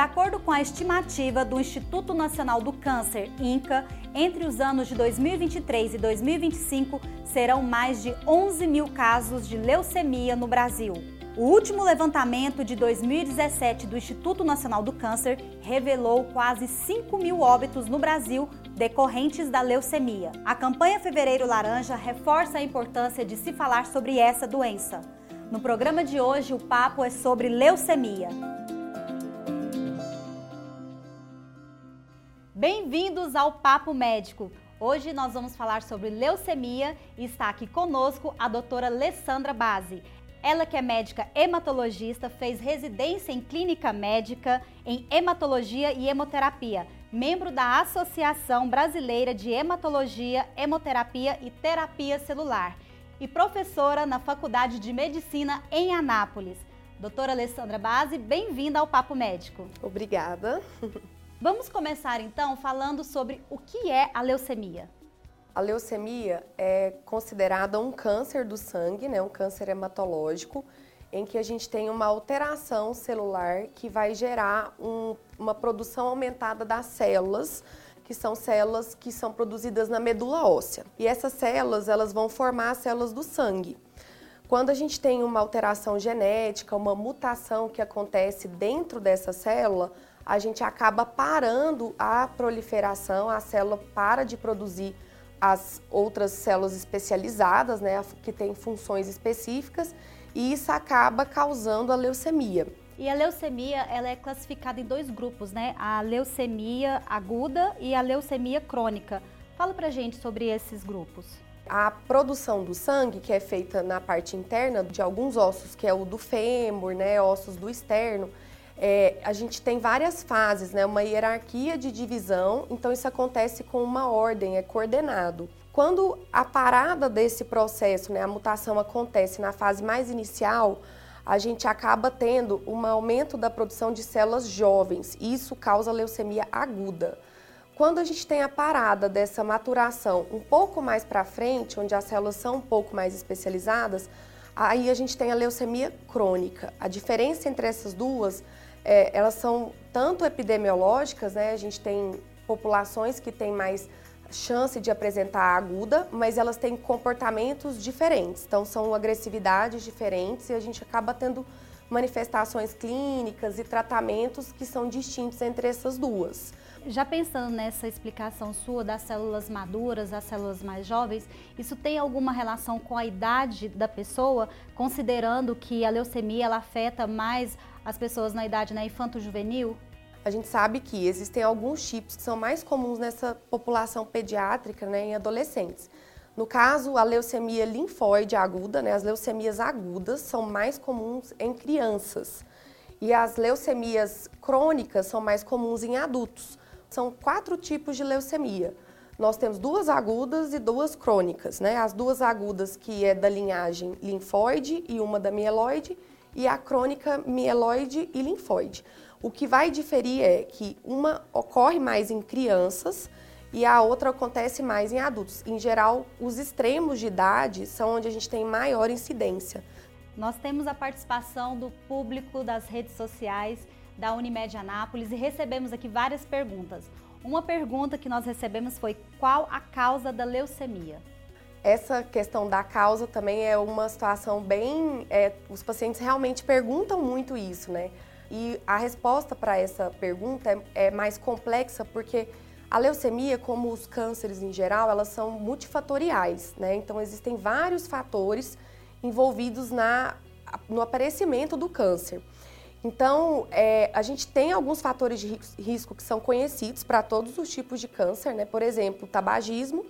acordo com a estimativa do Instituto Nacional do Câncer, INCA, entre os anos de 2023 e 2025 serão mais de 11 mil casos de leucemia no Brasil. O último levantamento de 2017 do Instituto Nacional do Câncer revelou quase 5 mil óbitos no Brasil decorrentes da leucemia. A campanha Fevereiro Laranja reforça a importância de se falar sobre essa doença. No programa de hoje, o papo é sobre leucemia. Bem-vindos ao Papo Médico. Hoje nós vamos falar sobre leucemia e está aqui conosco a doutora Alessandra Base. Ela que é médica hematologista, fez residência em clínica médica em hematologia e hemoterapia, membro da Associação Brasileira de Hematologia, Hemoterapia e Terapia Celular e professora na Faculdade de Medicina em Anápolis. Doutora Alessandra Base, bem-vinda ao Papo Médico. Obrigada. Vamos começar então falando sobre o que é a leucemia. A leucemia é considerada um câncer do sangue, né, um câncer hematológico, em que a gente tem uma alteração celular que vai gerar um, uma produção aumentada das células, que são células que são produzidas na medula óssea. E essas células, elas vão formar as células do sangue. Quando a gente tem uma alteração genética, uma mutação que acontece dentro dessa célula, a gente acaba parando a proliferação, a célula para de produzir as outras células especializadas, né, que têm funções específicas, e isso acaba causando a leucemia. E a leucemia, ela é classificada em dois grupos, né? A leucemia aguda e a leucemia crônica. Fala pra gente sobre esses grupos. A produção do sangue, que é feita na parte interna de alguns ossos, que é o do fêmur, né, ossos do externo, é, a gente tem várias fases, né? Uma hierarquia de divisão, então isso acontece com uma ordem, é coordenado. Quando a parada desse processo, né, a mutação acontece na fase mais inicial, a gente acaba tendo um aumento da produção de células jovens e isso causa leucemia aguda. Quando a gente tem a parada dessa maturação um pouco mais para frente, onde as células são um pouco mais especializadas, aí a gente tem a leucemia crônica. A diferença entre essas duas é, elas são tanto epidemiológicas, né? A gente tem populações que têm mais chance de apresentar aguda, mas elas têm comportamentos diferentes. Então são agressividades diferentes e a gente acaba tendo manifestações clínicas e tratamentos que são distintos entre essas duas. Já pensando nessa explicação sua das células maduras, das células mais jovens, isso tem alguma relação com a idade da pessoa, considerando que a leucemia ela afeta mais as pessoas na idade né, infanto-juvenil? A gente sabe que existem alguns tipos que são mais comuns nessa população pediátrica, né, em adolescentes. No caso, a leucemia linfóide aguda, né, as leucemias agudas são mais comuns em crianças. E as leucemias crônicas são mais comuns em adultos. São quatro tipos de leucemia. Nós temos duas agudas e duas crônicas, né? As duas agudas que é da linhagem linfóide e uma da mieloide, e a crônica mieloide e linfóide. O que vai diferir é que uma ocorre mais em crianças e a outra acontece mais em adultos. Em geral, os extremos de idade são onde a gente tem maior incidência. Nós temos a participação do público das redes sociais da Unimed Anápolis e recebemos aqui várias perguntas. Uma pergunta que nós recebemos foi: qual a causa da leucemia? Essa questão da causa também é uma situação bem. É, os pacientes realmente perguntam muito isso, né? E a resposta para essa pergunta é, é, mais complexa porque a leucemia, como os cânceres em geral, elas são multifatoriais, né? Então existem vários fatores envolvidos na, no aparecimento do câncer. Então, é, a gente tem alguns fatores de risco que são conhecidos para todos os tipos de câncer, né? Por exemplo, tabagismo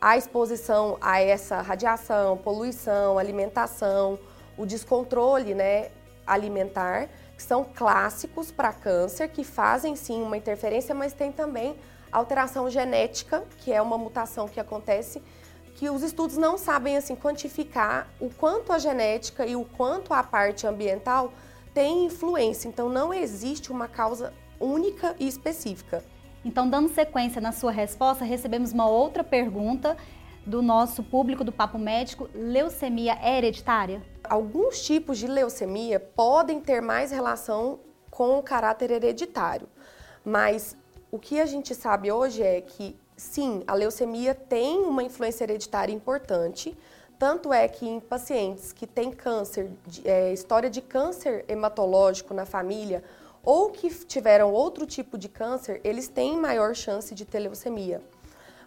a exposição a essa radiação, poluição, alimentação, o descontrole né, alimentar, que são clássicos para câncer, que fazem sim uma interferência, mas tem também alteração genética, que é uma mutação que acontece, que os estudos não sabem assim quantificar o quanto a genética e o quanto a parte ambiental tem influência. Então não existe uma causa única e específica. Então, dando sequência na sua resposta, recebemos uma outra pergunta do nosso público do Papo Médico: leucemia é hereditária? Alguns tipos de leucemia podem ter mais relação com o caráter hereditário. Mas o que a gente sabe hoje é que, sim, a leucemia tem uma influência hereditária importante, tanto é que em pacientes que têm câncer, é, história de câncer hematológico na família, ou que tiveram outro tipo de câncer, eles têm maior chance de ter leucemia.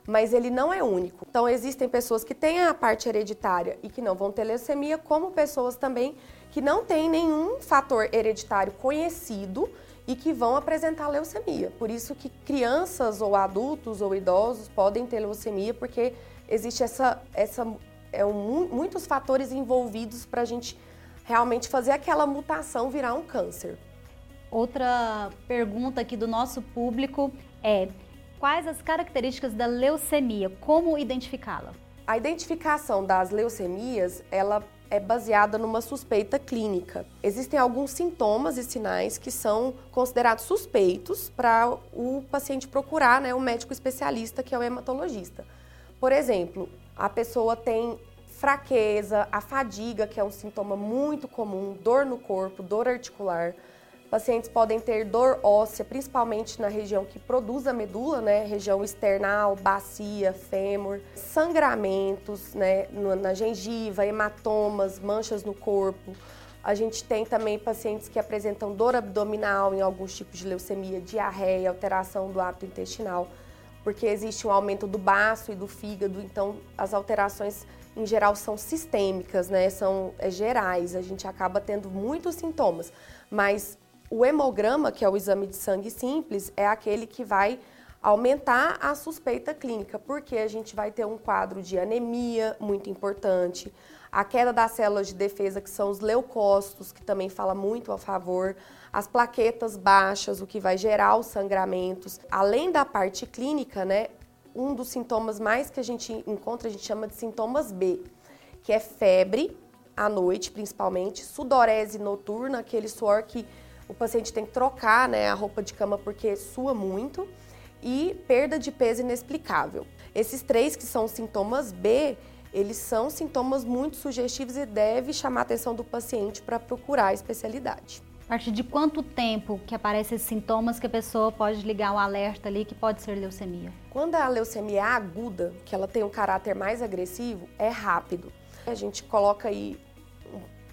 Mas ele não é único. Então, existem pessoas que têm a parte hereditária e que não vão ter leucemia, como pessoas também que não têm nenhum fator hereditário conhecido e que vão apresentar leucemia. Por isso que crianças ou adultos ou idosos podem ter leucemia, porque existe essa, essa é um, muitos fatores envolvidos para a gente realmente fazer aquela mutação virar um câncer. Outra pergunta aqui do nosso público é: quais as características da leucemia? Como identificá-la? A identificação das leucemias, ela é baseada numa suspeita clínica. Existem alguns sintomas e sinais que são considerados suspeitos para o paciente procurar né, o médico especialista, que é o hematologista. Por exemplo, a pessoa tem fraqueza, a fadiga, que é um sintoma muito comum, dor no corpo, dor articular. Pacientes podem ter dor óssea, principalmente na região que produz a medula, né? Região external, bacia, fêmur, sangramentos, né? Na gengiva, hematomas, manchas no corpo. A gente tem também pacientes que apresentam dor abdominal em alguns tipos de leucemia, diarreia, alteração do hábito intestinal, porque existe um aumento do baço e do fígado, então as alterações em geral são sistêmicas, né? São é, gerais. A gente acaba tendo muitos sintomas, mas o hemograma, que é o exame de sangue simples, é aquele que vai aumentar a suspeita clínica, porque a gente vai ter um quadro de anemia muito importante, a queda das células de defesa, que são os leucócitos, que também fala muito a favor, as plaquetas baixas, o que vai gerar os sangramentos. Além da parte clínica, né, um dos sintomas mais que a gente encontra, a gente chama de sintomas B, que é febre à noite, principalmente, sudorese noturna, aquele suor que o paciente tem que trocar né, a roupa de cama porque sua muito e perda de peso inexplicável. Esses três que são sintomas B, eles são sintomas muito sugestivos e deve chamar a atenção do paciente para procurar a especialidade. A partir de quanto tempo que aparecem esses sintomas que a pessoa pode ligar o alerta ali que pode ser leucemia? Quando a leucemia é aguda, que ela tem um caráter mais agressivo, é rápido. A gente coloca aí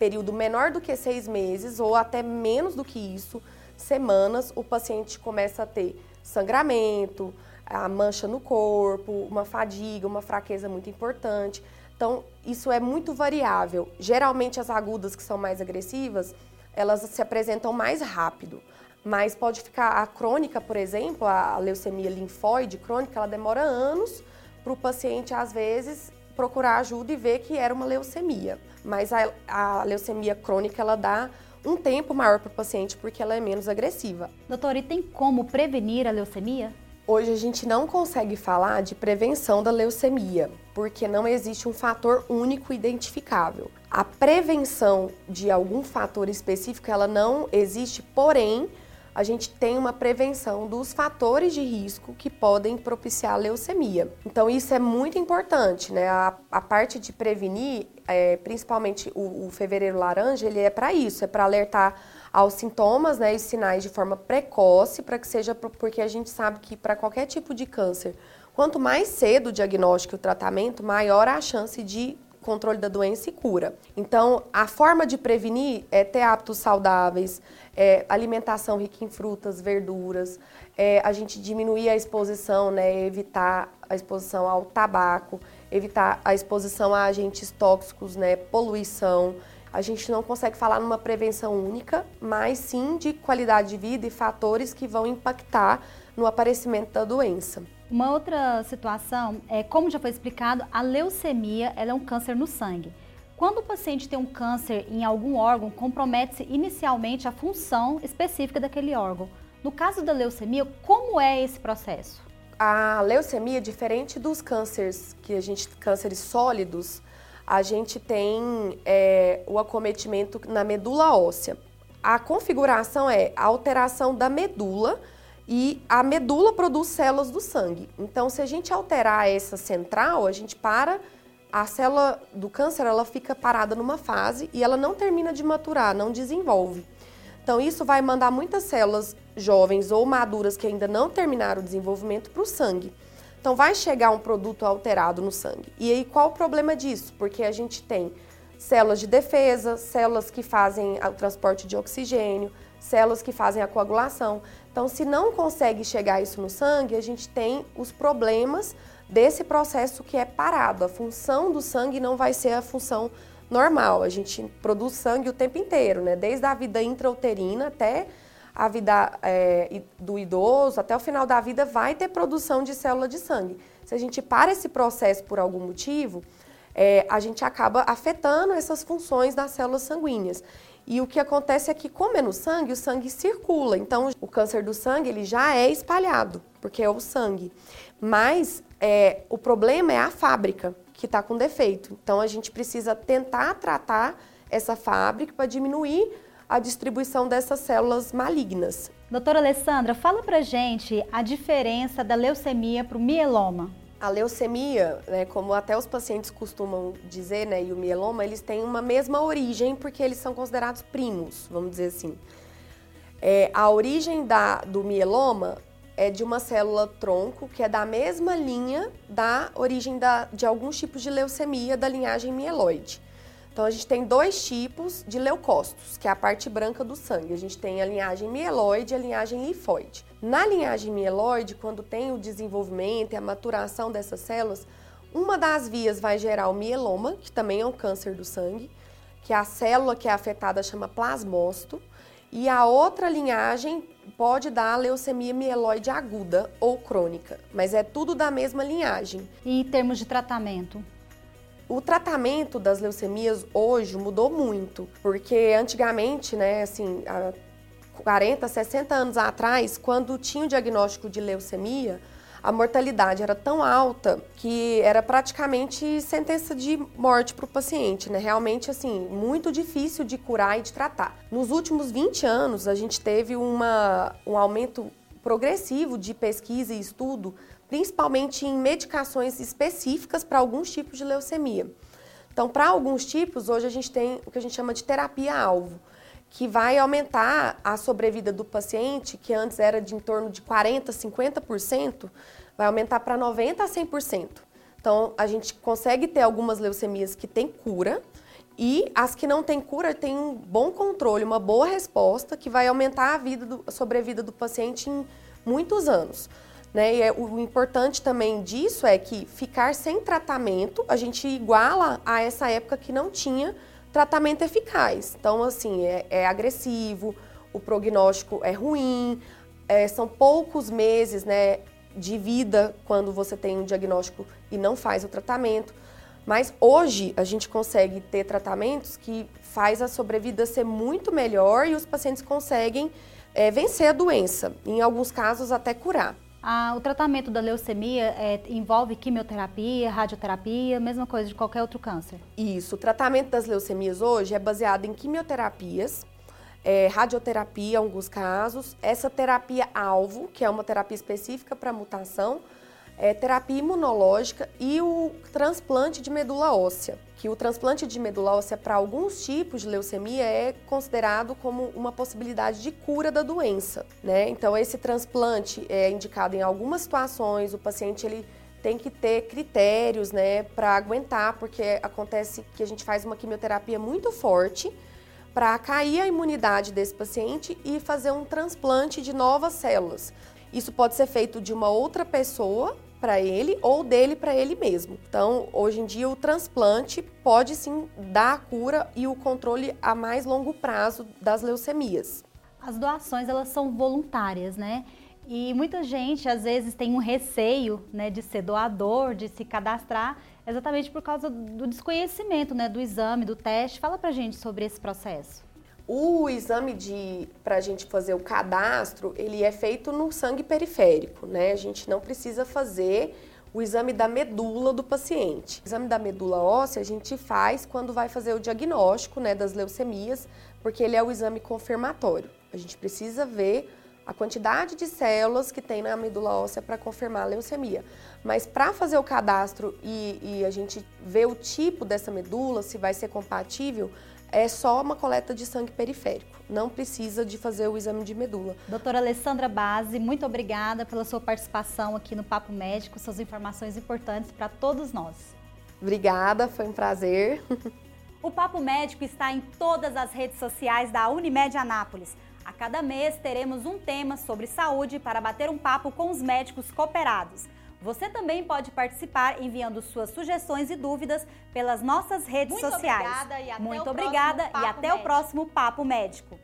período menor do que seis meses ou até menos do que isso, semanas, o paciente começa a ter sangramento, a mancha no corpo, uma fadiga, uma fraqueza muito importante. Então, isso é muito variável. Geralmente, as agudas que são mais agressivas, elas se apresentam mais rápido. Mas pode ficar a crônica, por exemplo, a leucemia linfóide crônica, ela demora anos para o paciente, às vezes, procurar ajuda e ver que era uma leucemia. Mas a, a leucemia crônica, ela dá um tempo maior para o paciente porque ela é menos agressiva. Doutor, e tem como prevenir a leucemia? Hoje a gente não consegue falar de prevenção da leucemia, porque não existe um fator único identificável. A prevenção de algum fator específico, ela não existe, porém, a gente tem uma prevenção dos fatores de risco que podem propiciar leucemia. Então, isso é muito importante, né? A, a parte de prevenir, é, principalmente o, o, fevereiro laranja, ele é para isso, é para alertar aos sintomas né, e sinais de forma precoce, para que seja, porque a gente sabe que para qualquer tipo de câncer, quanto mais cedo o diagnóstico e o tratamento, maior a chance de controle da doença e cura. Então, a forma de prevenir é ter hábitos saudáveis, é, alimentação rica em frutas, verduras, é, a gente diminuir a exposição, né, evitar a exposição ao tabaco, evitar a exposição a agentes tóxicos, né, poluição. A gente não consegue falar numa prevenção única, mas sim de qualidade de vida e fatores que vão impactar no aparecimento da doença. Uma outra situação é, como já foi explicado, a leucemia é um câncer no sangue. Quando o paciente tem um câncer em algum órgão, compromete-se inicialmente a função específica daquele órgão. No caso da leucemia, como é esse processo? A leucemia, diferente dos cânceres que a gente cânceres sólidos, a gente tem é, o acometimento na medula óssea. A configuração é a alteração da medula e a medula produz células do sangue. Então, se a gente alterar essa central, a gente para a célula do câncer, ela fica parada numa fase e ela não termina de maturar, não desenvolve. Então, isso vai mandar muitas células jovens ou maduras que ainda não terminaram o desenvolvimento para o sangue. Então, vai chegar um produto alterado no sangue. E aí, qual o problema disso? Porque a gente tem células de defesa, células que fazem o transporte de oxigênio, células que fazem a coagulação. Então, se não consegue chegar isso no sangue, a gente tem os problemas desse processo que é parado. A função do sangue não vai ser a função normal. A gente produz sangue o tempo inteiro, né? Desde a vida intrauterina até a vida é, do idoso, até o final da vida, vai ter produção de célula de sangue. Se a gente para esse processo por algum motivo, é, a gente acaba afetando essas funções das células sanguíneas. E o que acontece é que, como é no sangue, o sangue circula. Então, o câncer do sangue ele já é espalhado, porque é o sangue. Mas é, o problema é a fábrica que está com defeito. Então a gente precisa tentar tratar essa fábrica para diminuir a distribuição dessas células malignas. Doutora Alessandra, fala pra gente a diferença da leucemia para o mieloma. A leucemia, né, como até os pacientes costumam dizer, né, e o mieloma, eles têm uma mesma origem porque eles são considerados primos, vamos dizer assim. É, a origem da, do mieloma é de uma célula tronco que é da mesma linha da origem da, de alguns tipos de leucemia da linhagem mieloide. Então a gente tem dois tipos de leucócitos, que é a parte branca do sangue. A gente tem a linhagem mieloide e a linhagem linfóide. Na linhagem mieloide, quando tem o desenvolvimento e a maturação dessas células, uma das vias vai gerar o mieloma, que também é um câncer do sangue, que a célula que é afetada chama plasmócito, e a outra linhagem pode dar leucemia mieloide aguda ou crônica, mas é tudo da mesma linhagem. E em termos de tratamento? O tratamento das leucemias hoje mudou muito, porque antigamente, né, assim, há 40, 60 anos atrás, quando tinha o diagnóstico de leucemia, a mortalidade era tão alta que era praticamente sentença de morte para o paciente, né? Realmente, assim, muito difícil de curar e de tratar. Nos últimos 20 anos, a gente teve uma, um aumento progressivo de pesquisa e estudo, principalmente em medicações específicas para alguns tipos de leucemia. Então, para alguns tipos, hoje a gente tem o que a gente chama de terapia-alvo que vai aumentar a sobrevida do paciente, que antes era de em torno de 40%, 50%, vai aumentar para 90% a 100%. Então, a gente consegue ter algumas leucemias que têm cura e as que não têm cura têm um bom controle, uma boa resposta, que vai aumentar a, vida do, a sobrevida do paciente em muitos anos. Né? E é, o importante também disso é que ficar sem tratamento, a gente iguala a essa época que não tinha tratamento eficaz. Então, assim, é, é agressivo, o prognóstico é ruim, é, são poucos meses né, de vida quando você tem um diagnóstico e não faz o tratamento. Mas hoje a gente consegue ter tratamentos que faz a sobrevida ser muito melhor e os pacientes conseguem é, vencer a doença, em alguns casos até curar. Ah, o tratamento da leucemia é, envolve quimioterapia, radioterapia, mesma coisa de qualquer outro câncer? Isso. O tratamento das leucemias hoje é baseado em quimioterapias, é, radioterapia, em alguns casos, essa terapia-alvo, que é uma terapia específica para mutação, é, terapia imunológica e o transplante de medula óssea, que o transplante de medula óssea para alguns tipos de leucemia é considerado como uma possibilidade de cura da doença, né? Então esse transplante é indicado em algumas situações, o paciente ele tem que ter critérios, né, para aguentar, porque acontece que a gente faz uma quimioterapia muito forte para cair a imunidade desse paciente e fazer um transplante de novas células. Isso pode ser feito de uma outra pessoa para ele ou dele para ele mesmo. Então, hoje em dia, o transplante pode sim dar a cura e o controle a mais longo prazo das leucemias. As doações elas são voluntárias, né? E muita gente às vezes tem um receio, né, de ser doador, de se cadastrar, exatamente por causa do desconhecimento, né, do exame, do teste. Fala pra gente sobre esse processo. O exame de para a gente fazer o cadastro, ele é feito no sangue periférico, né? A gente não precisa fazer o exame da medula do paciente. O exame da medula óssea a gente faz quando vai fazer o diagnóstico, né, das leucemias, porque ele é o exame confirmatório. A gente precisa ver a quantidade de células que tem na medula óssea para confirmar a leucemia. Mas para fazer o cadastro e, e, a gente ver o tipo dessa medula, se vai ser compatível, é só uma coleta de sangue periférico. Não precisa de fazer o exame de medula. Doutora Alessandra Base, muito obrigada pela sua participação aqui no Papo Médico, suas informações importantes para todos nós. Obrigada, foi um prazer. O Papo Médico está em todas as redes sociais da Unimed Anápolis. A cada mês teremos um tema sobre saúde para bater um papo com os médicos cooperados. Você também pode participar enviando suas sugestões e dúvidas pelas nossas redes Muito sociais. Obrigada e até Muito o obrigada e até Papo o próximo Papo Médico.